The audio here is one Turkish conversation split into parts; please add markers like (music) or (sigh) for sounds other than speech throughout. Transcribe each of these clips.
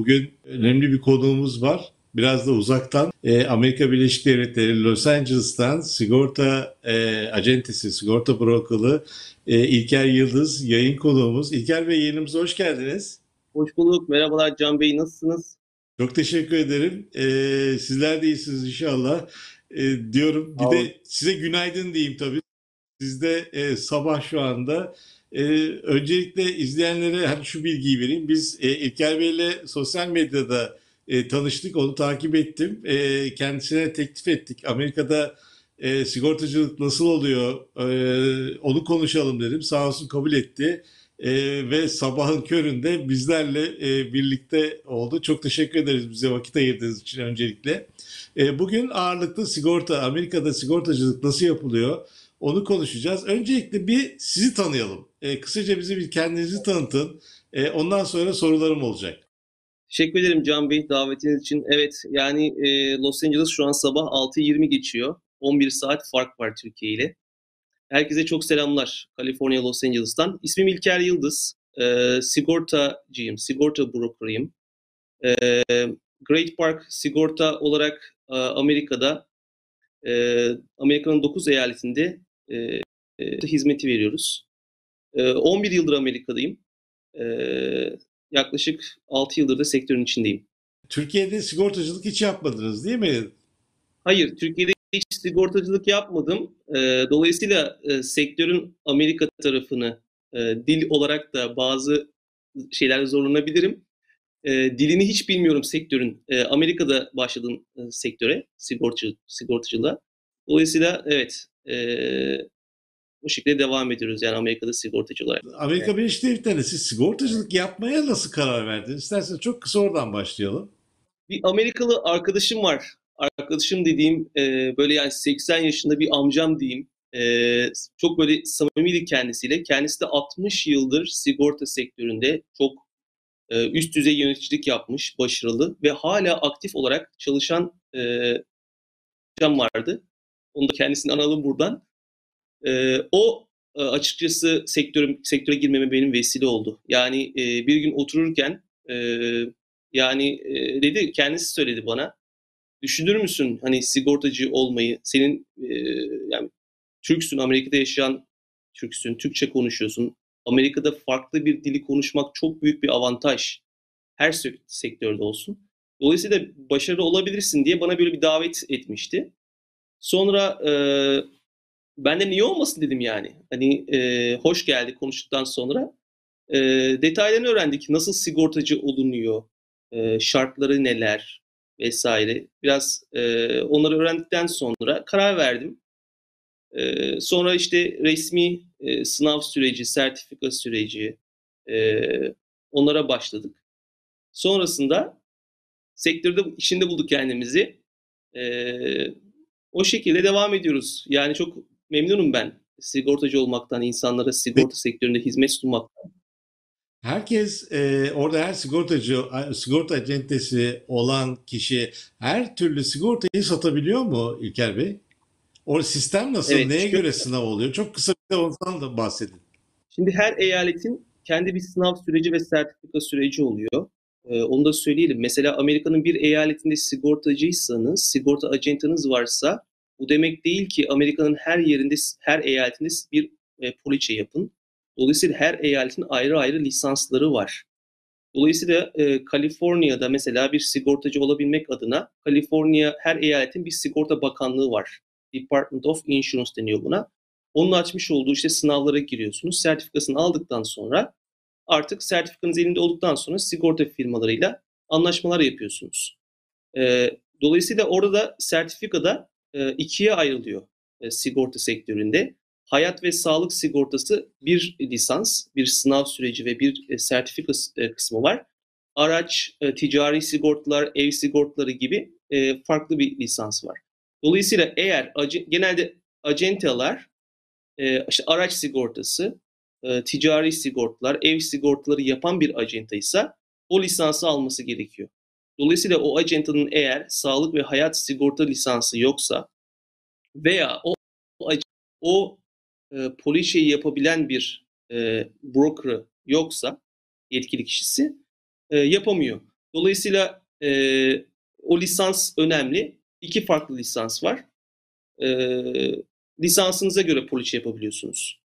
bugün önemli bir konuğumuz var. Biraz da uzaktan e, Amerika Birleşik Devletleri Los Angeles'tan sigorta e, acentesi, sigorta brokerı e, İlker Yıldız yayın konuğumuz. İlker Bey yayınımıza hoş geldiniz. Hoş bulduk. Merhabalar Can Bey nasılsınız? Çok teşekkür ederim. E, sizler de iyisiniz inşallah. E, diyorum bir de size günaydın diyeyim tabii. Sizde e, sabah şu anda. E, öncelikle izleyenlere hani şu bilgiyi vereyim. Biz e, İlker Bey'le sosyal medyada e, tanıştık, onu takip ettim. E, kendisine teklif ettik. Amerika'da e, sigortacılık nasıl oluyor e, onu konuşalım dedim. Sağ olsun kabul etti. E, ve sabahın köründe bizlerle e, birlikte oldu. Çok teşekkür ederiz bize vakit ayırdığınız için öncelikle. E, bugün ağırlıklı sigorta, Amerika'da sigortacılık nasıl yapılıyor? Onu konuşacağız. Öncelikle bir sizi tanıyalım. E, kısaca bize bir kendinizi tanıtın. E, ondan sonra sorularım olacak. Teşekkür ederim Can Bey davetiniz için. Evet yani e, Los Angeles şu an sabah 6.20 geçiyor. 11 saat fark var Türkiye ile. Herkese çok selamlar Kaliforniya Los Angeles'tan. İsmim İlker Yıldız. E, sigortacıyım, sigorta brokerıyım. E, Great Park sigorta olarak e, Amerika'da e, Amerika'nın 9 eyaletinde e, e, hizmeti veriyoruz. E, 11 yıldır Amerika'dayım. E, yaklaşık 6 yıldır da sektörün içindeyim. Türkiye'de sigortacılık hiç yapmadınız değil mi? Hayır, Türkiye'de hiç sigortacılık yapmadım. E, dolayısıyla e, sektörün Amerika tarafını e, dil olarak da bazı şeyler zorlanabilirim. E, dilini hiç bilmiyorum sektörün. E, Amerika'da başladım e, sektöre, sigortacı, sigortacılığa. Dolayısıyla evet, e, bu şekilde devam ediyoruz yani Amerika'da sigortacı olarak. Amerika. Birleşik Devletleri'nde siz sigortacılık yapmaya nasıl karar verdiniz? İsterseniz çok kısa oradan başlayalım. Bir Amerikalı arkadaşım var. Arkadaşım dediğim e, böyle yani 80 yaşında bir amcam diyeyim. E, çok böyle samimiydi kendisiyle. Kendisi de 60 yıldır sigorta sektöründe çok e, üst düzey yöneticilik yapmış, başarılı ve hala aktif olarak çalışan e, amcam vardı. Onu da kendisini analım buradan. E, o açıkçası sektörüm, sektöre girmeme benim vesile oldu. Yani e, bir gün otururken e, yani e, dedi kendisi söyledi bana. Düşünür müsün hani sigortacı olmayı? Senin e, yani Türksün, Amerika'da yaşayan Türksün, Türkçe konuşuyorsun. Amerika'da farklı bir dili konuşmak çok büyük bir avantaj. Her sektörde olsun. Dolayısıyla başarılı olabilirsin diye bana böyle bir davet etmişti. Sonra e, ben de niye olmasın dedim yani. Hani e, hoş geldi konuştuktan sonra. E, detaylarını öğrendik. Nasıl sigortacı olunuyor, e, şartları neler vesaire. Biraz e, onları öğrendikten sonra karar verdim. E, sonra işte resmi e, sınav süreci, sertifika süreci e, onlara başladık. Sonrasında sektörde içinde bulduk kendimizi. E, o şekilde devam ediyoruz. Yani çok memnunum ben sigortacı olmaktan, insanlara sigorta sektöründe hizmet sunmaktan. Herkes e, orada her sigortacı, sigorta acentesi olan kişi her türlü sigortayı satabiliyor mu İlker Bey? O sistem nasıl? Evet, Neye göre sınav oluyor? Çok kısa bir de ondan da bahsedin. Şimdi her eyaletin kendi bir sınav süreci ve sertifika süreci oluyor. Ee, onu da söyleyelim. Mesela Amerika'nın bir eyaletinde sigortacıysanız, sigorta acentanız varsa bu demek değil ki Amerika'nın her yerinde, her eyaletinde bir e, poliçe yapın. Dolayısıyla her eyaletin ayrı ayrı lisansları var. Dolayısıyla e, Kaliforniya'da mesela bir sigortacı olabilmek adına Kaliforniya her eyaletin bir sigorta bakanlığı var. Department of Insurance deniyor buna. Onun açmış olduğu işte sınavlara giriyorsunuz. Sertifikasını aldıktan sonra artık sertifikanız elinde olduktan sonra sigorta firmalarıyla anlaşmalar yapıyorsunuz. E, dolayısıyla orada sertifikada e, ikiye ayrılıyor e, sigorta sektöründe. Hayat ve sağlık sigortası bir lisans, bir sınav süreci ve bir e, sertifika e, kısmı var. Araç, e, ticari sigortalar, ev sigortaları gibi e, farklı bir lisans var. Dolayısıyla eğer genelde acenteler e, işte araç sigortası, e, ticari sigortalar, ev sigortaları yapan bir acentaysa o lisansı alması gerekiyor. Dolayısıyla o acentanın eğer sağlık ve hayat sigorta lisansı yoksa veya o o, e, poliçeyi yapabilen bir e, broker yoksa yetkili kişisi e, yapamıyor. Dolayısıyla e, o lisans önemli. İki farklı lisans var. E, lisansınıza göre poliçe yapabiliyorsunuz.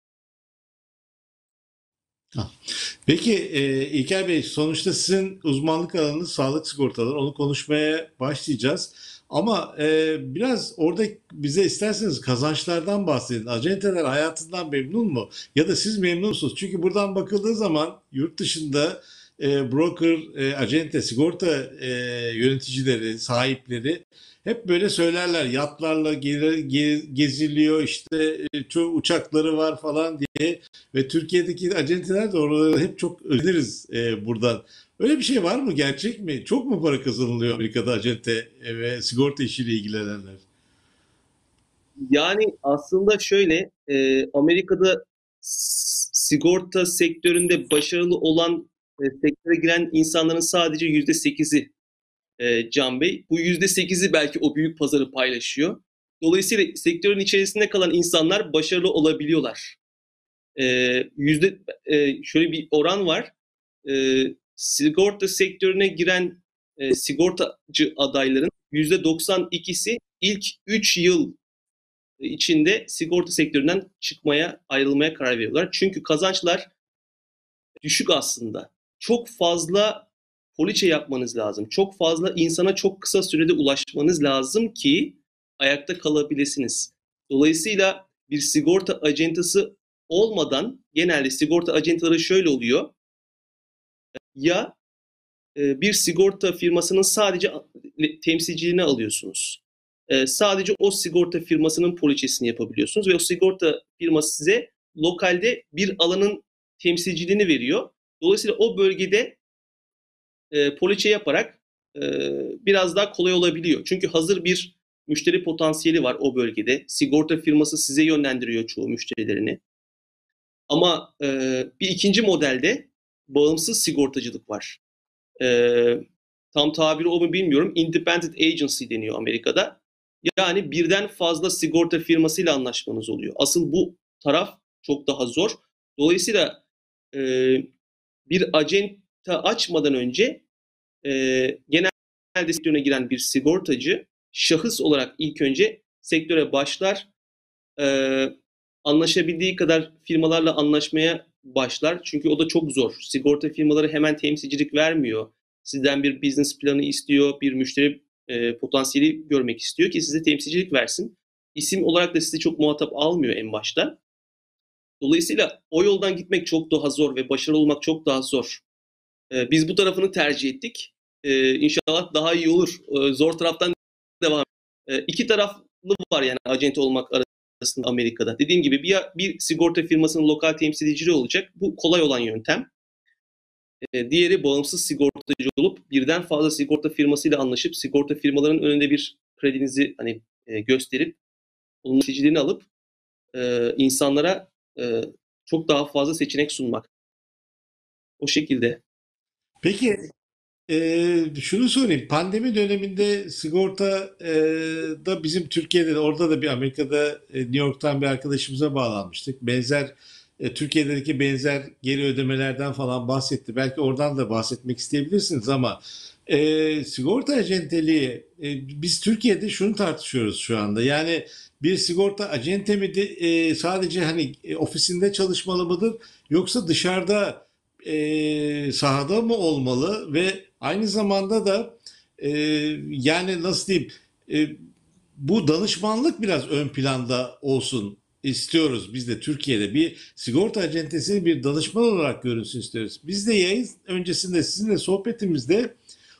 Peki e, İlker Bey sonuçta sizin uzmanlık alanınız sağlık sigortaları. Onu konuşmaya başlayacağız. Ama e, biraz orada bize isterseniz kazançlardan bahsedin. Acenteler hayatından memnun mu? Ya da siz memnun musunuz? Çünkü buradan bakıldığı zaman yurt dışında e, broker, e, acente, sigorta e, yöneticileri, sahipleri hep böyle söylerler. Yatlarla ge- ge- geziliyor işte e, çoğu uçakları var falan diye ve Türkiye'deki acenteler de oraları hep çok öderiz e, buradan. Öyle bir şey var mı? Gerçek mi? Çok mu para kazanılıyor Amerika'da acente e, ve sigorta işiyle ilgilenenler? Yani aslında şöyle, e, Amerika'da sigorta sektöründe başarılı olan e, sektöre giren insanların sadece yüzde sekizi e, Can Bey. Bu yüzde sekizi belki o büyük pazarı paylaşıyor. Dolayısıyla sektörün içerisinde kalan insanlar başarılı olabiliyorlar. E, yüzde e, şöyle bir oran var. E, sigorta sektörüne giren e, sigortacı adayların yüzde 92'si ilk 3 yıl içinde sigorta sektöründen çıkmaya, ayrılmaya karar veriyorlar. Çünkü kazançlar düşük aslında. Çok fazla poliçe yapmanız lazım. Çok fazla insana çok kısa sürede ulaşmanız lazım ki ayakta kalabilirsiniz. Dolayısıyla bir sigorta acentası olmadan genelde sigorta acentaları şöyle oluyor. Ya e, bir sigorta firmasının sadece temsilciliğini alıyorsunuz. E, sadece o sigorta firmasının poliçesini yapabiliyorsunuz ve o sigorta firması size lokalde bir alanın temsilciliğini veriyor. Dolayısıyla o bölgede e, poliçe yaparak e, biraz daha kolay olabiliyor. Çünkü hazır bir müşteri potansiyeli var o bölgede. Sigorta firması size yönlendiriyor çoğu müşterilerini. Ama e, bir ikinci modelde bağımsız sigortacılık var. E, tam tabiri o mu bilmiyorum. Independent Agency deniyor Amerika'da. Yani birden fazla sigorta firmasıyla anlaşmanız oluyor. Asıl bu taraf çok daha zor. Dolayısıyla e, bir acenta açmadan önce e, genelde sektörüne giren bir sigortacı şahıs olarak ilk önce sektöre başlar. E, anlaşabildiği kadar firmalarla anlaşmaya başlar. Çünkü o da çok zor. Sigorta firmaları hemen temsilcilik vermiyor. Sizden bir business planı istiyor, bir müşteri e, potansiyeli görmek istiyor ki size temsilcilik versin. İsim olarak da sizi çok muhatap almıyor en başta. Dolayısıyla o yoldan gitmek çok daha zor ve başarılı olmak çok daha zor. E, biz bu tarafını tercih ettik. E, inşallah daha iyi olur. E, zor taraftan devam. E, iki taraflı var yani acente olmak arasında Amerika'da. Dediğim gibi bir, bir sigorta firmasının lokal temsilciliği olacak. Bu kolay olan yöntem. E, diğeri bağımsız sigortacı olup birden fazla sigorta firmasıyla anlaşıp sigorta firmalarının önünde bir kredinizi hani e, gösterip onun seçiciliğini alıp e, insanlara e, çok daha fazla seçenek sunmak. O şekilde. Peki e, şunu sorayım. Pandemi döneminde sigorta e, da bizim Türkiye'de de orada da bir Amerika'da e, New York'tan bir arkadaşımıza bağlanmıştık. Benzer e, Türkiye'deki benzer geri ödemelerden falan bahsetti. Belki oradan da bahsetmek isteyebilirsiniz ama e, sigorta acenteliği e, biz Türkiye'de şunu tartışıyoruz şu anda. Yani bir sigorta acente mi e, sadece hani e, ofisinde çalışmalı mıdır yoksa dışarıda e, sahada mı olmalı ve aynı zamanda da e, yani nasıl diyeyim e, bu danışmanlık biraz ön planda olsun istiyoruz. Biz de Türkiye'de bir sigorta acentesi bir danışman olarak görünsün istiyoruz. Biz de yayın öncesinde sizinle sohbetimizde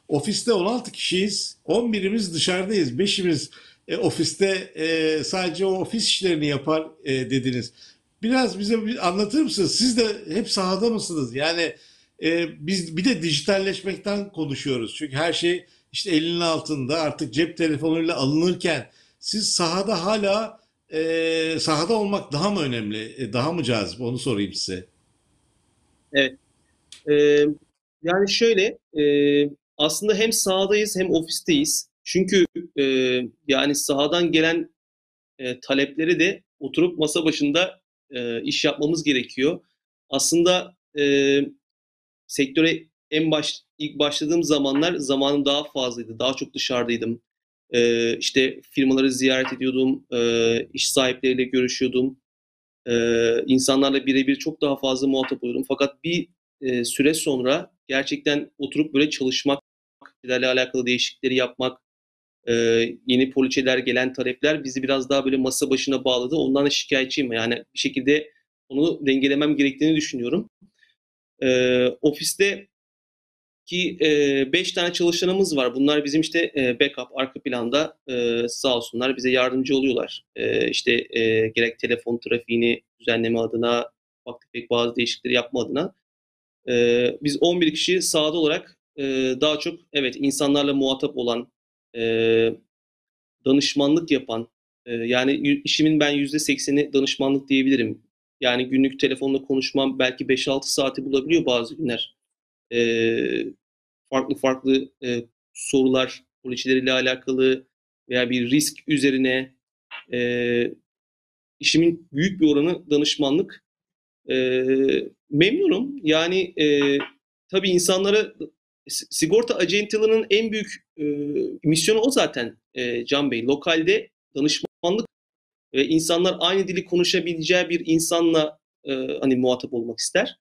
ofiste 16 kişiyiz. 11'imiz dışarıdayız. 5'imiz e, ofiste e, sadece o ofis işlerini yapar e, dediniz. Biraz bize bir anlatır mısınız? Siz de hep sahada mısınız? Yani e, biz bir de dijitalleşmekten konuşuyoruz. Çünkü her şey işte elinin altında artık cep telefonuyla alınırken siz sahada hala e, sahada olmak daha mı önemli? E, daha mı cazip? Onu sorayım size. Evet. E, yani şöyle e, aslında hem sahadayız hem ofisteyiz. Çünkü e, yani sahadan gelen e, talepleri de oturup masa başında e, iş yapmamız gerekiyor. Aslında e, sektöre en baş ilk başladığım zamanlar zamanım daha fazlaydı. Daha çok dışarıdaydım. Ee, işte firmaları ziyaret ediyordum. E, iş sahipleriyle görüşüyordum. E, insanlarla birebir çok daha fazla muhatap oluyordum. Fakat bir e, süre sonra gerçekten oturup böyle çalışmak, ile alakalı değişiklikleri yapmak, e, yeni poliçeler, gelen talepler bizi biraz daha böyle masa başına bağladı. Ondan da şikayetçiyim. Yani bir şekilde onu dengelemem gerektiğini düşünüyorum. E, ofiste ki 5 e, tane çalışanımız var. Bunlar bizim işte e, backup, arka planda e, sağ olsunlar bize yardımcı oluyorlar. E, işte e, gerek telefon trafiğini düzenleme adına, ufak tefek bazı değişiklikleri yapma adına. E, biz 11 kişi sahada olarak e, daha çok evet insanlarla muhatap olan, e, danışmanlık yapan, e, yani işimin ben %80'i danışmanlık diyebilirim. Yani günlük telefonla konuşmam belki 5-6 saati bulabiliyor bazı günler e, farklı farklı e, sorular poliçeleriyle alakalı veya bir risk üzerine e, işimin büyük bir oranı danışmanlık. E, memnunum. Yani e, tabii insanlara sigorta acentalığının en büyük e, misyonu o zaten e, Can Bey. Lokalde danışmanlık ve insanlar aynı dili konuşabileceği bir insanla e, hani muhatap olmak ister.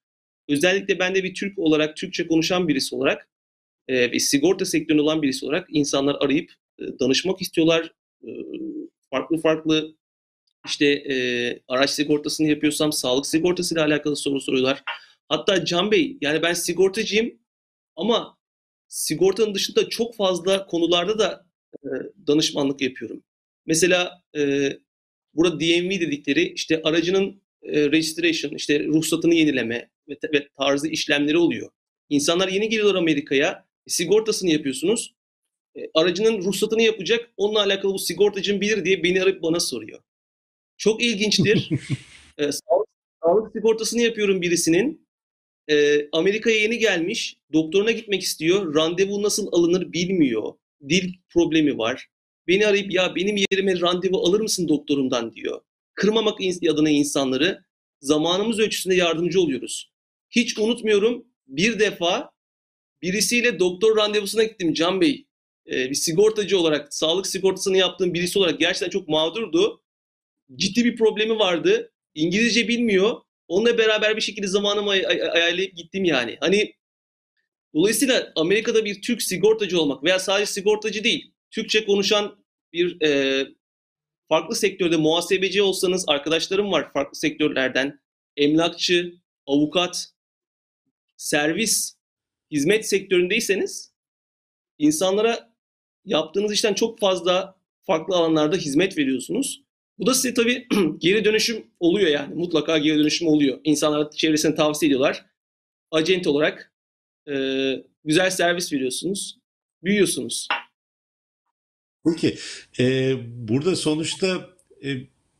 Özellikle ben de bir Türk olarak, Türkçe konuşan birisi olarak e, ve sigorta sektöründe olan birisi olarak insanlar arayıp e, danışmak istiyorlar. E, farklı farklı işte e, araç sigortasını yapıyorsam sağlık sigortasıyla alakalı soru soruyorlar. Hatta Can Bey yani ben sigortacıyım ama sigortanın dışında çok fazla konularda da e, danışmanlık yapıyorum. Mesela e, burada DMV dedikleri işte aracının e, registration, işte ruhsatını yenileme ve, ve tarzı işlemleri oluyor. İnsanlar yeni geliyorlar Amerika'ya, e, sigortasını yapıyorsunuz. E, aracının ruhsatını yapacak, onunla alakalı bu sigortacım bilir diye beni arayıp bana soruyor. Çok ilginçtir. (laughs) e, sağlık, sağlık sigortasını yapıyorum birisinin. E, Amerika'ya yeni gelmiş, doktoruna gitmek istiyor, randevu nasıl alınır bilmiyor. Dil problemi var. Beni arayıp ya benim yerime randevu alır mısın doktorumdan diyor kırmamak adına insanları zamanımız ölçüsünde yardımcı oluyoruz. Hiç unutmuyorum bir defa birisiyle doktor randevusuna gittim Can Bey. Ee, bir sigortacı olarak, sağlık sigortasını yaptığım birisi olarak gerçekten çok mağdurdu. Ciddi bir problemi vardı. İngilizce bilmiyor. Onunla beraber bir şekilde zamanımı ay- ay- ayarlayıp gittim yani. Hani dolayısıyla Amerika'da bir Türk sigortacı olmak veya sadece sigortacı değil, Türkçe konuşan bir e, farklı sektörde muhasebeci olsanız arkadaşlarım var farklı sektörlerden. Emlakçı, avukat, servis, hizmet sektöründeyseniz insanlara yaptığınız işten çok fazla farklı alanlarda hizmet veriyorsunuz. Bu da size tabii (clears throat) geri dönüşüm oluyor yani. Mutlaka geri dönüşüm oluyor. İnsanlara çevresine tavsiye ediyorlar. Acent olarak e, güzel servis veriyorsunuz. Büyüyorsunuz. Peki, e, burada sonuçta e,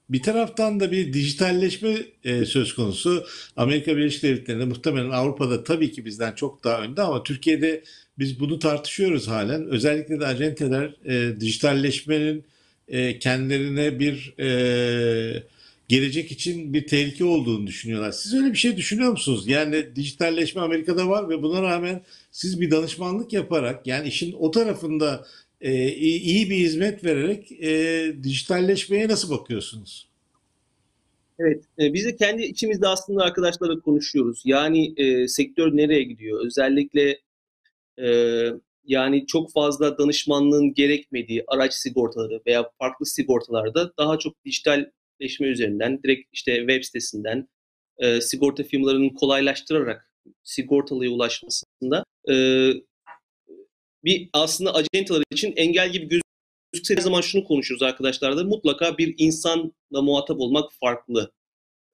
bir taraftan da bir dijitalleşme e, söz konusu. Amerika Birleşik Devletleri'nde muhtemelen Avrupa'da tabii ki bizden çok daha önde ama Türkiye'de biz bunu tartışıyoruz halen. Özellikle de acenteler e, dijitalleşmenin e, kendilerine bir e, gelecek için bir tehlike olduğunu düşünüyorlar. Siz öyle bir şey düşünüyor musunuz? Yani dijitalleşme Amerika'da var ve buna rağmen siz bir danışmanlık yaparak yani işin o tarafında e, iyi bir hizmet vererek e, dijitalleşmeye nasıl bakıyorsunuz? Evet, e, biz de kendi içimizde aslında arkadaşlarla konuşuyoruz. Yani e, sektör nereye gidiyor? Özellikle e, yani çok fazla danışmanlığın gerekmediği araç sigortaları veya farklı sigortalarda daha çok dijitalleşme üzerinden, direkt işte web sitesinden e, sigorta firmalarının kolaylaştırarak sigortalıya ulaşmasında e, bir aslında acentalar için engel gibi gözükse zaman şunu konuşuruz arkadaşlar mutlaka bir insanla muhatap olmak farklı.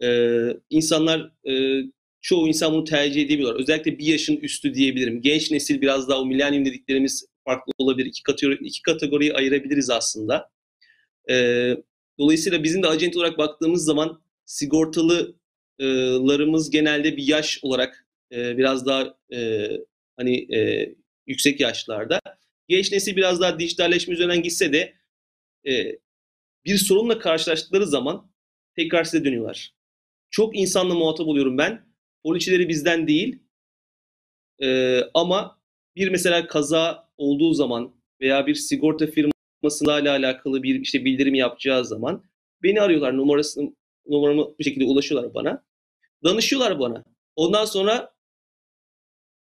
Ee, insanlar e, çoğu insan bunu tercih edebiliyorlar. Özellikle bir yaşın üstü diyebilirim. Genç nesil biraz daha o milenyum dediklerimiz farklı olabilir. İki kategori, iki kategoriyi ayırabiliriz aslında. Ee, dolayısıyla bizim de acent olarak baktığımız zaman sigortalılarımız genelde bir yaş olarak e, biraz daha e, hani e, yüksek yaşlarda. Genç nesil biraz daha dijitalleşme üzerinden gitse de e, bir sorunla karşılaştıkları zaman tekrar size dönüyorlar. Çok insanla muhatap oluyorum ben. Poliçeleri bizden değil e, ama bir mesela kaza olduğu zaman veya bir sigorta firmasıyla alakalı bir işte bildirim yapacağı zaman beni arıyorlar numarasını numaramı bir şekilde ulaşıyorlar bana. Danışıyorlar bana. Ondan sonra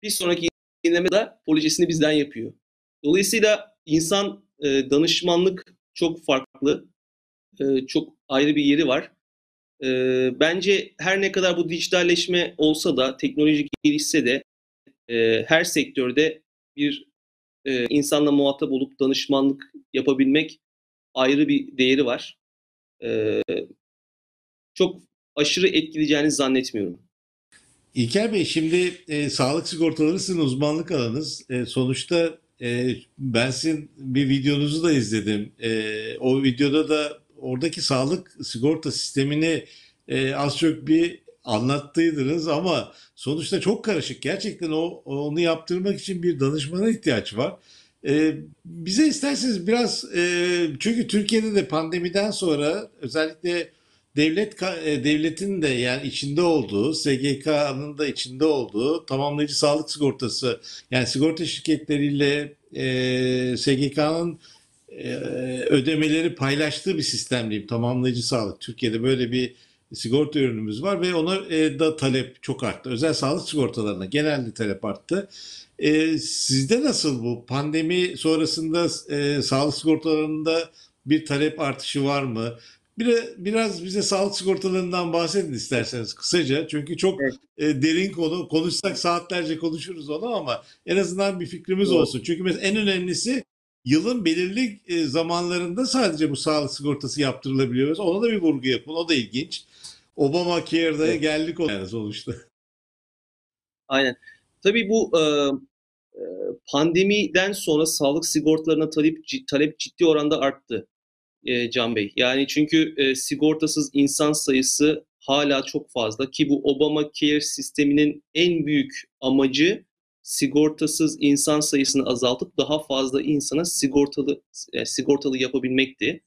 bir sonraki yenileme de poliçesini bizden yapıyor. Dolayısıyla insan e, danışmanlık çok farklı. E, çok ayrı bir yeri var. E, bence her ne kadar bu dijitalleşme olsa da, teknoloji gelişse de e, her sektörde bir e, insanla muhatap olup danışmanlık yapabilmek ayrı bir değeri var. E, çok aşırı etkileyeceğini zannetmiyorum. İlker Bey şimdi e, sağlık sigortaları sizin uzmanlık alanınız. E, sonuçta e, ben sizin bir videonuzu da izledim. E, o videoda da oradaki sağlık sigorta sistemini e, az çok bir anlattıydınız ama sonuçta çok karışık. Gerçekten o onu yaptırmak için bir danışmana ihtiyaç var. E, bize isterseniz biraz e, çünkü Türkiye'de de pandemiden sonra özellikle devlet e, devletin de yani içinde olduğu, SGK'nın da içinde olduğu tamamlayıcı sağlık sigortası yani sigorta şirketleriyle e, SGK'nın e, ödemeleri paylaştığı bir sistem diyeyim. Tamamlayıcı sağlık. Türkiye'de böyle bir sigorta ürünümüz var ve ona e, da talep çok arttı. Özel sağlık sigortalarına genelde talep arttı. E, sizde nasıl bu? Pandemi sonrasında e, sağlık sigortalarında bir talep artışı var mı? Biraz, biraz bize sağlık sigortalarından bahsedin isterseniz kısaca. Çünkü çok evet. e, derin konu. Konuşsak saatlerce konuşuruz onu ama en azından bir fikrimiz evet. olsun. Çünkü mesela en önemlisi yılın belirli e, zamanlarında sadece bu sağlık sigortası yaptırılabiliyor. Ona da bir vurgu yapın. O da ilginç. Obama Care'da evet. geldik yani sonuçta. Aynen. Tabii bu e, pandemiden sonra sağlık sigortalarına talep, talep ciddi oranda arttı e, Can Bey. Yani çünkü e, sigortasız insan sayısı hala çok fazla ki bu Obama Care sisteminin en büyük amacı sigortasız insan sayısını azaltıp daha fazla insana sigortalı yani sigortalı yapabilmekti.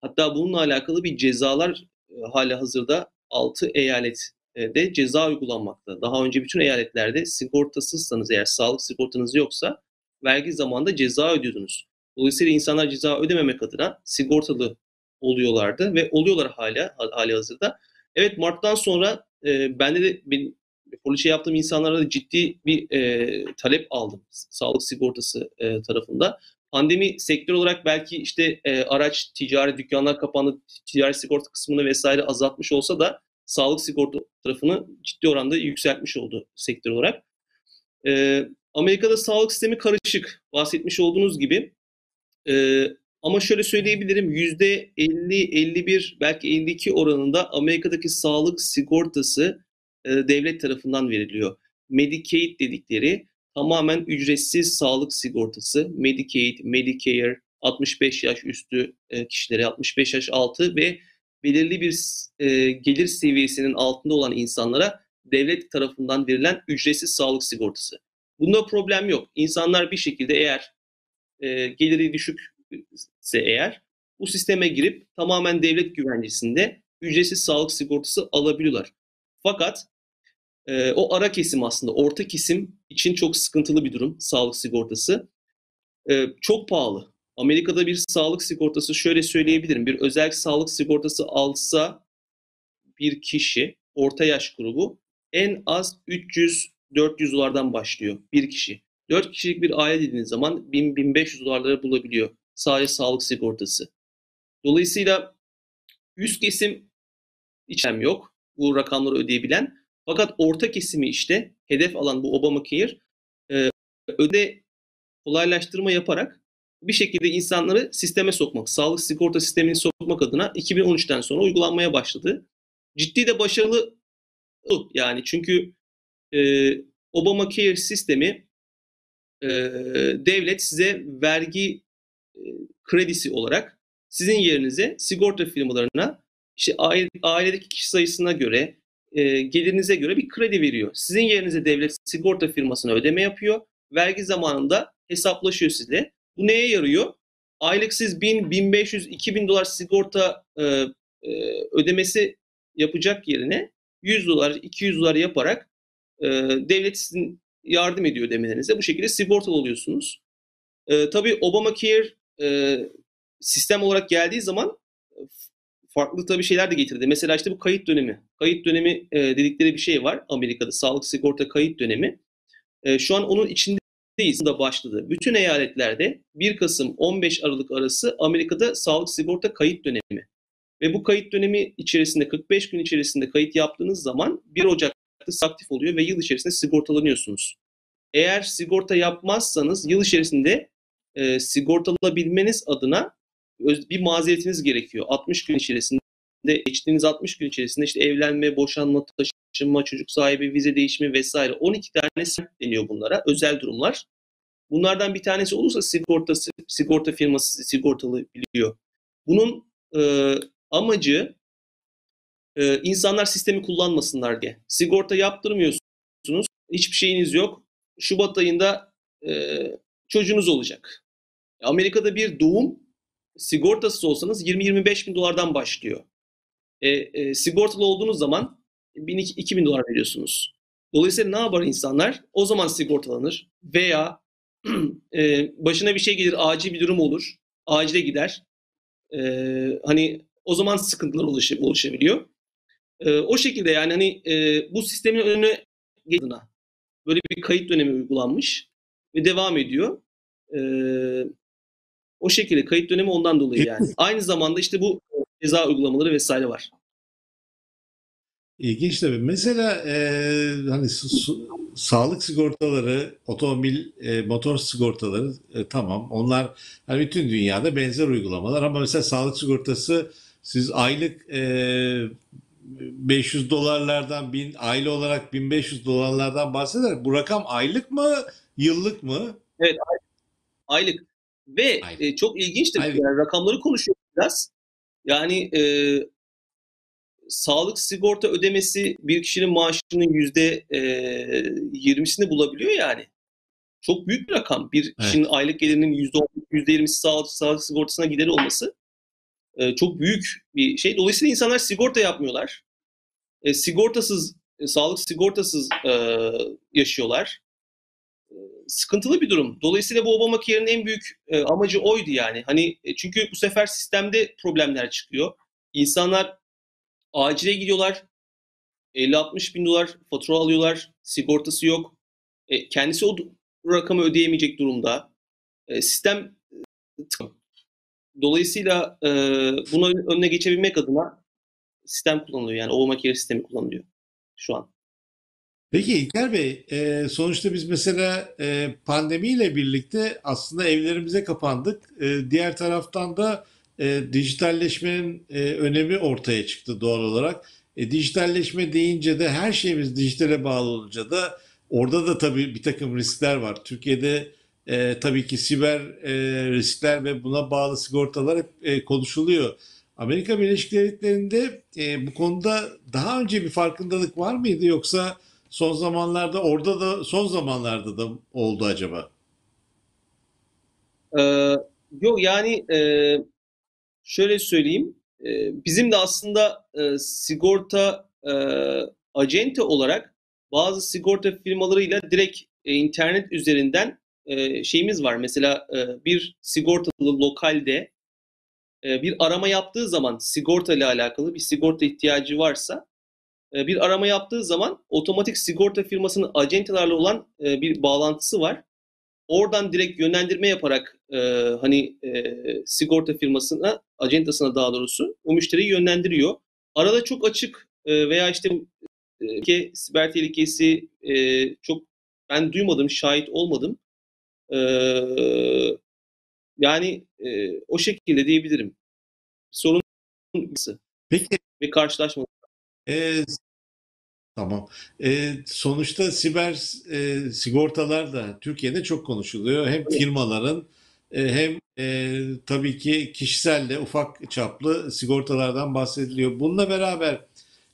Hatta bununla alakalı bir cezalar e, hala hazırda 6 eyalette ceza uygulanmakta. Daha önce bütün eyaletlerde sigortasızsanız eğer sağlık sigortanız yoksa vergi zamanında ceza ödüyordunuz. Dolayısıyla insanlar ceza ödememek adına sigortalı oluyorlardı ve oluyorlar hala hali hazırda. Evet Mart'tan sonra e, bende de benim poliçe yaptığım insanlara da ciddi bir e, talep aldım sağlık sigortası e, tarafında. Pandemi sektör olarak belki işte e, araç, ticari dükkanlar kapandı, ticari sigorta kısmını vesaire azaltmış olsa da sağlık sigorta tarafını ciddi oranda yükseltmiş oldu sektör olarak. E, Amerika'da sağlık sistemi karışık. Bahsetmiş olduğunuz gibi e, ama şöyle söyleyebilirim yüzde 50-51 belki 52 oranında Amerika'daki sağlık sigortası e, devlet tarafından veriliyor. Medicaid dedikleri tamamen ücretsiz sağlık sigortası. Medicaid, Medicare, 65 yaş üstü e, kişilere, 65 yaş altı ve belirli bir e, gelir seviyesinin altında olan insanlara devlet tarafından verilen ücretsiz sağlık sigortası. Bunda problem yok. İnsanlar bir şekilde eğer e, geliri düşükse eğer bu sisteme girip tamamen devlet güvencesinde ücretsiz sağlık sigortası alabiliyorlar. Fakat e, o ara kesim aslında orta kesim için çok sıkıntılı bir durum sağlık sigortası. E, çok pahalı. Amerika'da bir sağlık sigortası şöyle söyleyebilirim. Bir özel sağlık sigortası alsa bir kişi orta yaş grubu en az 300 400 dolardan başlıyor bir kişi. 4 kişilik bir aile dediğiniz zaman 1000-1500 dolarları bulabiliyor sadece sağlık sigortası. Dolayısıyla üst kesim içem yok bu rakamları ödeyebilen. Fakat orta kesimi işte hedef alan bu Obamacare e, öde kolaylaştırma yaparak bir şekilde insanları sisteme sokmak, sağlık sigorta sistemini sokmak adına 2013'ten sonra uygulanmaya başladı. Ciddi de başarılı yani çünkü e, Obamacare sistemi e, devlet size vergi e, kredisi olarak sizin yerinize sigorta firmalarına işte aile, ailedeki kişi sayısına göre e, gelirinize göre bir kredi veriyor. Sizin yerinize devlet sigorta firmasına ödeme yapıyor. Vergi zamanında hesaplaşıyor size. Bu neye yarıyor? Aylık siz 1000, 1500, 2000 dolar sigorta e, ödemesi yapacak yerine 100 dolar, 200 dolar yaparak devlet sizin yardım ediyor ödemelerinize. Bu şekilde sigortalı oluyorsunuz. E, tabii Obamacare e, sistem olarak geldiği zaman farklı tabii şeyler de getirdi. Mesela işte bu kayıt dönemi. Kayıt dönemi e, dedikleri bir şey var Amerika'da. Sağlık sigorta kayıt dönemi. E, şu an onun içindeyiz da başladı. Bütün eyaletlerde 1 Kasım 15 Aralık arası Amerika'da sağlık sigorta kayıt dönemi. Ve bu kayıt dönemi içerisinde 45 gün içerisinde kayıt yaptığınız zaman 1 Ocak'ta aktif oluyor ve yıl içerisinde sigortalanıyorsunuz. Eğer sigorta yapmazsanız yıl içerisinde e, sigortalabilmeniz adına bir mazeretiniz gerekiyor. 60 gün içerisinde geçtiğiniz 60 gün içerisinde işte evlenme, boşanma, taşınma, çocuk sahibi, vize değişimi vesaire 12 tane deniyor bunlara özel durumlar. Bunlardan bir tanesi olursa sigortası, sigorta firması sigortalı biliyor. Bunun e, amacı e, insanlar sistemi kullanmasınlar diye. Sigorta yaptırmıyorsunuz, hiçbir şeyiniz yok. Şubat ayında e, çocuğunuz olacak. Amerika'da bir doğum sigortasız olsanız 20-25 bin dolardan başlıyor. E, e, sigortalı olduğunuz zaman 1000-2000 bin dolar veriyorsunuz. Dolayısıyla ne yapar insanlar? O zaman sigortalanır veya (clears throat) e, başına bir şey gelir, acil bir durum olur, acile gider. E, hani o zaman sıkıntılar oluş, oluşabiliyor. E, o şekilde yani hani e, bu sistemin önüne adına böyle bir kayıt dönemi uygulanmış ve devam ediyor. E, o şekilde kayıt dönemi ondan dolayı yani. Aynı zamanda işte bu ceza uygulamaları vesaire var. İlginç tabii. Mesela e, hani su, su, sağlık sigortaları, otomobil, e, motor sigortaları e, tamam. Onlar hani bütün dünyada benzer uygulamalar ama mesela sağlık sigortası siz aylık e, 500 dolarlardan bin aile olarak 1500 dolarlardan bahseder. Bu rakam aylık mı, yıllık mı? Evet, aylık. Ve e, çok ilginçtir. Yani rakamları konuşuyoruz biraz. Yani e, sağlık sigorta ödemesi bir kişinin maaşının yüzde yirmisini bulabiliyor yani. Çok büyük bir rakam. Bir kişinin evet. aylık gelirinin yüzde yüzde yirmisi sağlık, sağlık sigortasına gideri olması e, çok büyük bir şey. Dolayısıyla insanlar sigorta yapmıyorlar. E, sigortasız, e, sağlık sigortasız e, yaşıyorlar sıkıntılı bir durum. Dolayısıyla bu Obamacare'in en büyük e, amacı oydu yani. Hani e, çünkü bu sefer sistemde problemler çıkıyor. İnsanlar acile gidiyorlar. 50-60 bin dolar fatura alıyorlar. Sigortası yok. E, kendisi o rakamı ödeyemeyecek durumda. E, sistem e, Dolayısıyla e, buna önüne geçebilmek adına sistem kullanılıyor. Yani Obamacare sistemi kullanılıyor şu an. Peki İlker Bey, e, sonuçta biz mesela e, pandemiyle birlikte aslında evlerimize kapandık. E, diğer taraftan da e, dijitalleşmenin e, önemi ortaya çıktı doğal olarak. E, dijitalleşme deyince de her şeyimiz dijitale bağlı olunca da orada da tabii bir takım riskler var. Türkiye'de e, tabii ki siber e, riskler ve buna bağlı sigortalar hep e, konuşuluyor. Amerika Birleşik Devletleri'nde e, bu konuda daha önce bir farkındalık var mıydı yoksa son zamanlarda orada da son zamanlarda da oldu acaba? Ee, yok yani e, şöyle söyleyeyim. E, bizim de aslında e, sigorta e, acente olarak bazı sigorta firmalarıyla direkt e, internet üzerinden e, şeyimiz var. Mesela e, bir sigortalı lokalde e, bir arama yaptığı zaman sigorta ile alakalı bir sigorta ihtiyacı varsa e, bir arama yaptığı zaman otomatik sigorta firmasının acentelerle olan bir bağlantısı var. Oradan direkt yönlendirme yaparak hani sigorta firmasına, acentasına daha doğrusu o müşteriyi yönlendiriyor. Arada çok açık veya işte e, siber tehlikesi çok ben duymadım, şahit olmadım. E, yani e, o şekilde diyebilirim. Sorun Peki. Ve karşılaşmadım. E, tamam. E, sonuçta siber e, sigortalar da Türkiye'de çok konuşuluyor. Hem firmaların e, hem e, tabii ki kişisel de ufak çaplı sigortalardan bahsediliyor. Bununla beraber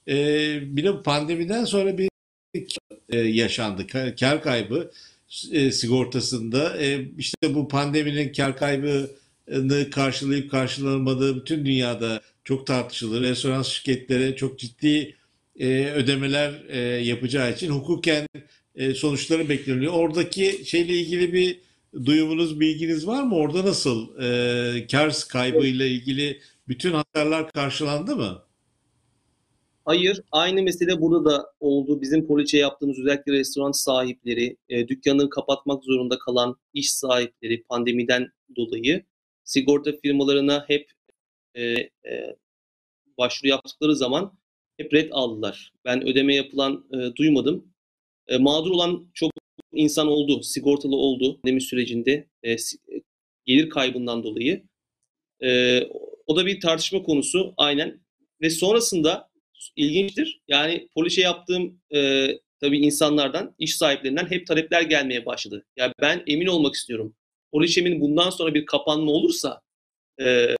e, bir de pandemiden sonra bir e, yaşandı. Kar kaybı e, sigortasında. E, işte bu pandeminin kar kaybını karşılayıp karşılanmadığı bütün dünyada çok tartışılır. Restoran şirketleri çok ciddi e, ödemeler e, yapacağı için hukuken e, sonuçları bekleniyor. Oradaki şeyle ilgili bir duyumunuz, bilginiz var mı? Orada nasıl e, kar kaybıyla ilgili bütün hasarlar karşılandı mı? Hayır, aynı mesele burada da oldu. Bizim poliçe yaptığımız özellikle restoran sahipleri, e, dükkanını kapatmak zorunda kalan iş sahipleri pandemiden dolayı sigorta firmalarına hep e, e, başvuru yaptıkları zaman hep red aldılar. Ben ödeme yapılan e, duymadım. E, mağdur olan çok insan oldu, sigortalı oldu pandemi sürecinde e, e, gelir kaybından dolayı. E, o da bir tartışma konusu aynen. Ve sonrasında ilginçtir. Yani polise yaptığım e, tabii insanlardan, iş sahiplerinden hep talepler gelmeye başladı. Ya ben emin olmak istiyorum. Poliçemin bundan sonra bir kapanma olursa e,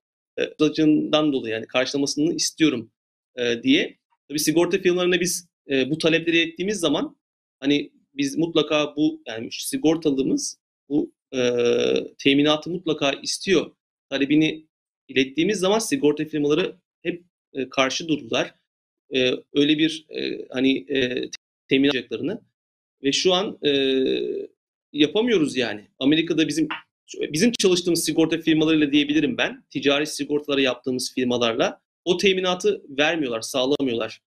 acından dolayı yani karşılamasını istiyorum e, diye. Tabii sigorta firmalarına biz e, bu talepleri ettiğimiz zaman hani biz mutlaka bu yani sigortalımız bu e, teminatı mutlaka istiyor. Talebini ilettiğimiz zaman sigorta firmaları hep e, karşı durdular. E, öyle bir e, hani e, temin alacaklarını ve şu an e, yapamıyoruz yani. Amerika'da bizim bizim çalıştığımız sigorta firmalarıyla diyebilirim ben. Ticari sigortaları yaptığımız firmalarla o teminatı vermiyorlar, sağlamıyorlar.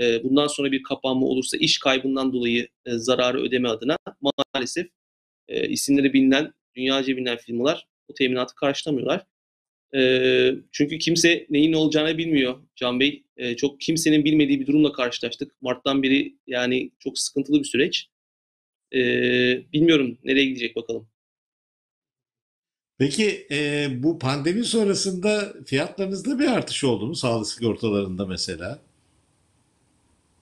E, bundan sonra bir kapanma olursa iş kaybından dolayı e, zararı ödeme adına maalesef e, isimleri bilinen, dünyaca bilinen firmalar o teminatı karşılamıyorlar. E, çünkü kimse neyin ne olacağını bilmiyor Can Bey. E, çok kimsenin bilmediği bir durumla karşılaştık. Mart'tan beri yani çok sıkıntılı bir süreç. E, bilmiyorum nereye gidecek bakalım. Peki e, bu pandemi sonrasında fiyatlarınızda bir artış oldu mu sağlık sigortalarında mesela?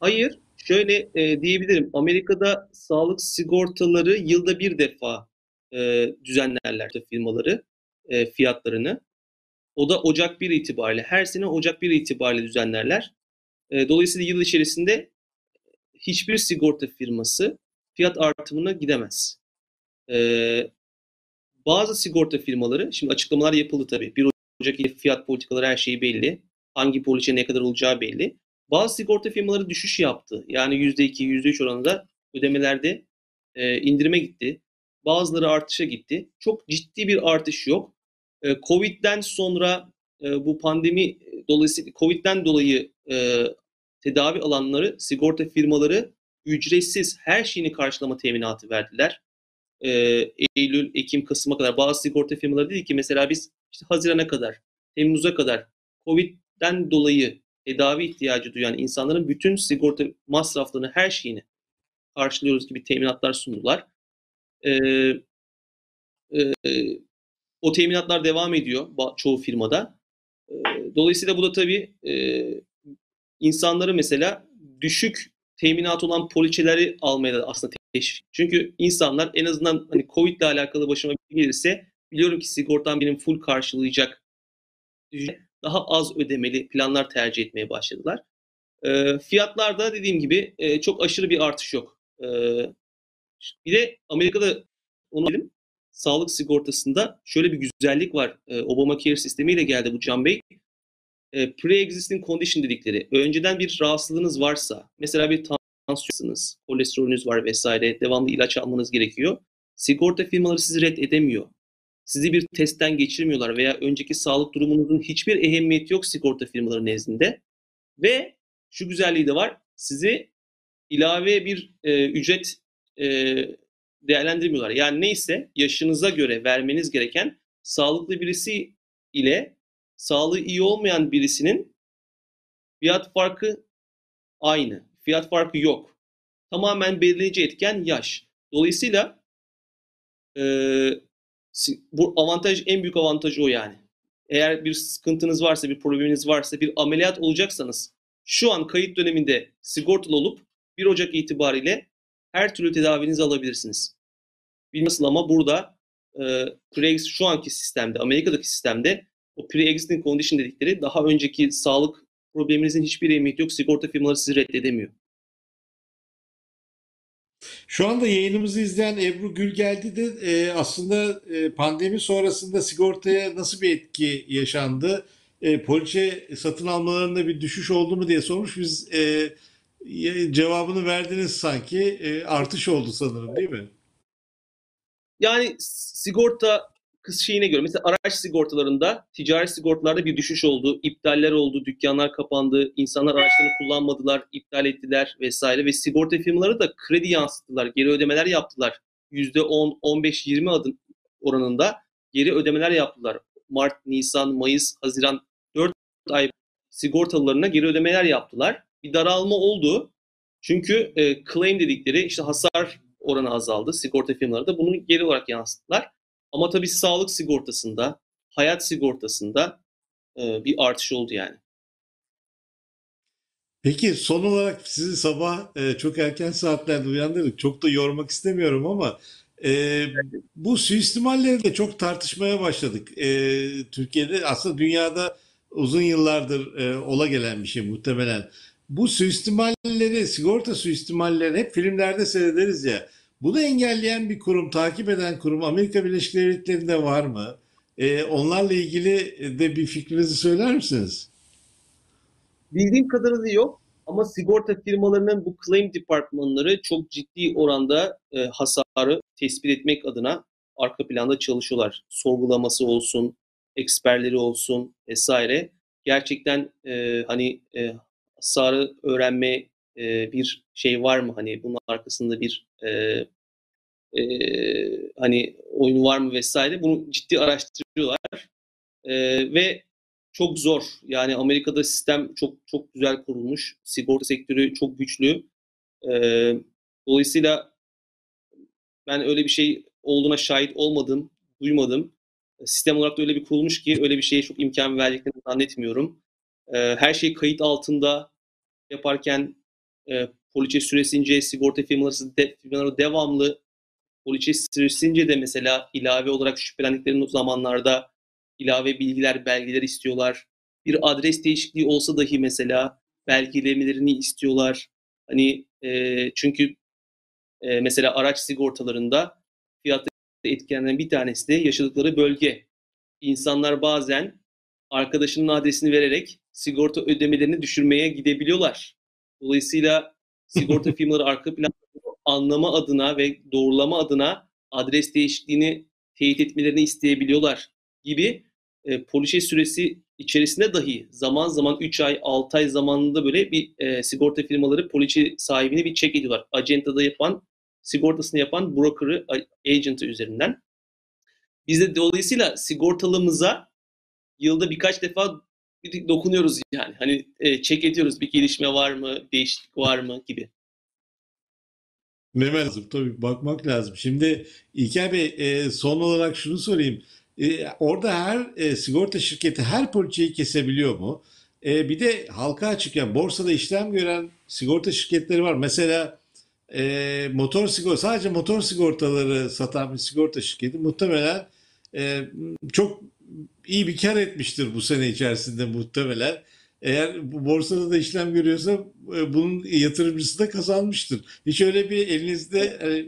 Hayır, şöyle e, diyebilirim. Amerika'da sağlık sigortaları yılda bir defa e, düzenlerler firmaları e, fiyatlarını. O da Ocak 1 itibariyle. Her sene Ocak 1 itibariyle düzenlerler. E, dolayısıyla yıl içerisinde hiçbir sigorta firması fiyat artımına gidemez. E, bazı sigorta firmaları, şimdi açıklamalar yapıldı tabii. 1 Ocak fiyat politikaları her şeyi belli. Hangi poliçe ne kadar olacağı belli. Bazı sigorta firmaları düşüş yaptı. Yani %2, %3 oranında ödemelerde e, indirime gitti. Bazıları artışa gitti. Çok ciddi bir artış yok. E, Covid'den sonra e, bu pandemi dolayısıyla Covid'den dolayı e, tedavi alanları, sigorta firmaları ücretsiz her şeyini karşılama teminatı verdiler. E, Eylül, Ekim, Kasım'a kadar bazı sigorta firmaları dedi ki mesela biz işte Haziran'a kadar, Temmuz'a kadar Covid'den dolayı tedavi ihtiyacı duyan insanların bütün sigorta masraflarını, her şeyini karşılıyoruz gibi teminatlar sundular. Ee, e, o teminatlar devam ediyor çoğu firmada. E, dolayısıyla bu da tabii e, insanları mesela düşük teminat olan poliçeleri almaya da aslında teşvik. Çünkü insanlar en azından hani Covid ile alakalı başıma şey gelirse biliyorum ki sigortam benim full karşılayacak daha az ödemeli planlar tercih etmeye başladılar. E, fiyatlarda dediğim gibi e, çok aşırı bir artış yok. E, bir de Amerika'da onu dedim, sağlık sigortasında şöyle bir güzellik var. E, Obamacare sistemiyle geldi bu Can Bey. E, pre-existing condition dedikleri. Önceden bir rahatsızlığınız varsa, mesela bir tansiyonunuz, kolesterolünüz var vesaire, devamlı ilaç almanız gerekiyor. Sigorta firmaları sizi red edemiyor sizi bir testten geçirmiyorlar veya önceki sağlık durumunuzun hiçbir ehemmiyeti yok sigorta firmaları nezdinde. Ve şu güzelliği de var, sizi ilave bir e, ücret e, değerlendirmiyorlar. Yani neyse yaşınıza göre vermeniz gereken sağlıklı birisi ile sağlığı iyi olmayan birisinin fiyat farkı aynı. Fiyat farkı yok. Tamamen belirleyici etken yaş. Dolayısıyla e, bu avantaj en büyük avantajı o yani. Eğer bir sıkıntınız varsa, bir probleminiz varsa, bir ameliyat olacaksanız şu an kayıt döneminde sigortalı olup 1 Ocak itibariyle her türlü tedavinizi alabilirsiniz. Nasıl ama burada e, pre şu anki sistemde, Amerika'daki sistemde o pre-existing condition dedikleri daha önceki sağlık probleminizin hiçbir ehemmiyeti yok. Sigorta firmaları sizi reddedemiyor. Şu anda yayınımızı izleyen Ebru Gülgeldi de e, aslında e, pandemi sonrasında sigortaya nasıl bir etki yaşandı? E, poliçe satın almalarında bir düşüş oldu mu diye sormuş. Biz e, cevabını verdiniz sanki. E, artış oldu sanırım değil mi? Yani sigorta kız şeyine göre mesela araç sigortalarında ticari sigortalarda bir düşüş oldu, iptaller oldu, dükkanlar kapandı, insanlar araçlarını kullanmadılar, iptal ettiler vesaire ve sigorta firmaları da kredi yansıttılar, geri ödemeler yaptılar. %10, 15, 20 adım oranında geri ödemeler yaptılar. Mart, Nisan, Mayıs, Haziran 4 ay sigortalılarına geri ödemeler yaptılar. Bir daralma oldu. Çünkü e, claim dedikleri işte hasar oranı azaldı. Sigorta firmaları da bunu geri olarak yansıttılar. Ama tabii sağlık sigortasında, hayat sigortasında e, bir artış oldu yani. Peki son olarak sizi sabah e, çok erken saatlerde uyandırdık. Çok da yormak istemiyorum ama e, bu suistimalleri de çok tartışmaya başladık. E, Türkiye'de aslında dünyada uzun yıllardır e, ola gelen bir şey muhtemelen. Bu suistimalleri, sigorta suistimalleri hep filmlerde seyrederiz ya. Bunu engelleyen bir kurum, takip eden kurum Amerika Birleşik Devletleri'nde var mı? E, onlarla ilgili de bir fikrinizi söyler misiniz? Bildiğim kadarıyla yok ama sigorta firmalarının bu claim departmanları çok ciddi oranda e, hasarı tespit etmek adına arka planda çalışıyorlar. Sorgulaması olsun, eksperleri olsun vesaire. Gerçekten e, hani e, hasarı öğrenme e, bir şey var mı? Hani bunun arkasında bir e, e, hani oyun var mı vesaire. Bunu ciddi araştırıyorlar. E, ve çok zor. Yani Amerika'da sistem çok çok güzel kurulmuş. Sigorta sektörü çok güçlü. E, dolayısıyla ben öyle bir şey olduğuna şahit olmadım, duymadım. Sistem olarak da öyle bir kurulmuş ki öyle bir şeye çok imkan verdiklerini zannetmiyorum. E, her şey kayıt altında yaparken e, poliçe süresince sigorta firmaları, de, firmaları devamlı poliçe süresince de mesela ilave olarak şüphelendikleri zamanlarda ilave bilgiler, belgeler istiyorlar. Bir adres değişikliği olsa dahi mesela belgelemelerini istiyorlar. Hani e, çünkü e, mesela araç sigortalarında fiyat etkenlerinden bir tanesi de yaşadıkları bölge. İnsanlar bazen arkadaşının adresini vererek sigorta ödemelerini düşürmeye gidebiliyorlar. Dolayısıyla (laughs) sigorta firmaları arka planda anlama adına ve doğrulama adına adres değişikliğini teyit etmelerini isteyebiliyorlar gibi e, poliçe süresi içerisinde dahi zaman zaman 3 ay 6 ay zamanında böyle bir e, sigorta firmaları poliçe sahibini bir çek ediyorlar. Acentada yapan sigortasını yapan broker'ı agent'ı üzerinden. Biz de dolayısıyla sigortalımıza yılda birkaç defa dokunuyoruz yani. Hani e, ediyoruz bir gelişme var mı, değişiklik var mı gibi. Ne lazım tabii bakmak lazım. Şimdi İlker Bey e, son olarak şunu sorayım. E, orada her e, sigorta şirketi her poliçeyi kesebiliyor mu? E, bir de halka açık yani borsada işlem gören sigorta şirketleri var. Mesela e, motor sigorta sadece motor sigortaları satan bir sigorta şirketi muhtemelen e, çok iyi bir kar etmiştir bu sene içerisinde muhtemelen. Eğer borsada da işlem görüyorsa e, bunun yatırımcısı da kazanmıştır. Hiç öyle bir elinizde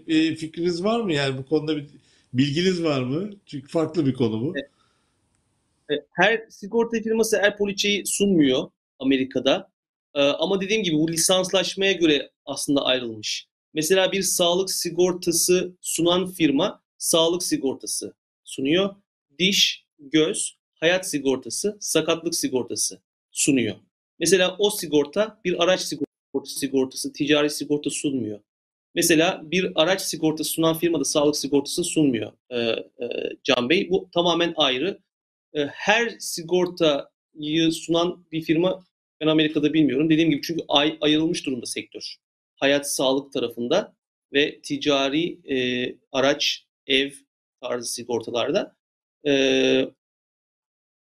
e, fikriniz var mı? Yani bu konuda bir bilginiz var mı? Çünkü farklı bir konu bu. E, her sigorta firması her poliçeyi sunmuyor Amerika'da. Ama dediğim gibi bu lisanslaşmaya göre aslında ayrılmış. Mesela bir sağlık sigortası sunan firma sağlık sigortası sunuyor. Diş, göz, hayat sigortası, sakatlık sigortası sunuyor. Mesela o sigorta bir araç sigortası, sigortası ticari sigorta sunmuyor. Mesela bir araç sigortası sunan firma da sağlık sigortası sunmuyor e, e, Can Bey. Bu tamamen ayrı. E, her sigortayı sunan bir firma ben Amerika'da bilmiyorum. Dediğim gibi çünkü ay, ayrılmış durumda sektör. Hayat sağlık tarafında ve ticari e, araç, ev tarzı sigortalarda. E,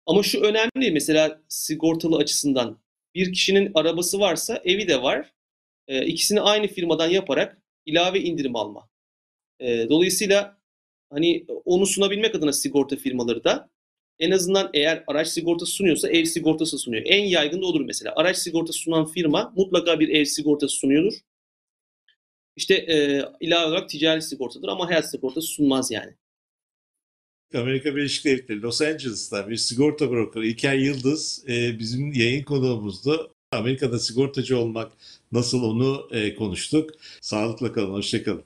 ama şu önemli mesela sigortalı açısından. Bir kişinin arabası varsa evi de var. E, ikisini aynı firmadan yaparak ilave indirim alma. E, dolayısıyla hani onu sunabilmek adına sigorta firmaları da en azından eğer araç sigortası sunuyorsa ev sigortası sunuyor. En yaygın da odur mesela. Araç sigortası sunan firma mutlaka bir ev sigortası sunuyordur. İşte e, ilave olarak ticari sigortadır ama hayat sigortası sunmaz yani. Amerika Birleşik Devletleri Los Angeles'ta bir sigorta brokeri İlker Yıldız e, bizim yayın konuğumuzdu. Amerika'da sigortacı olmak nasıl onu e, konuştuk. Sağlıkla kalın, hoşçakalın.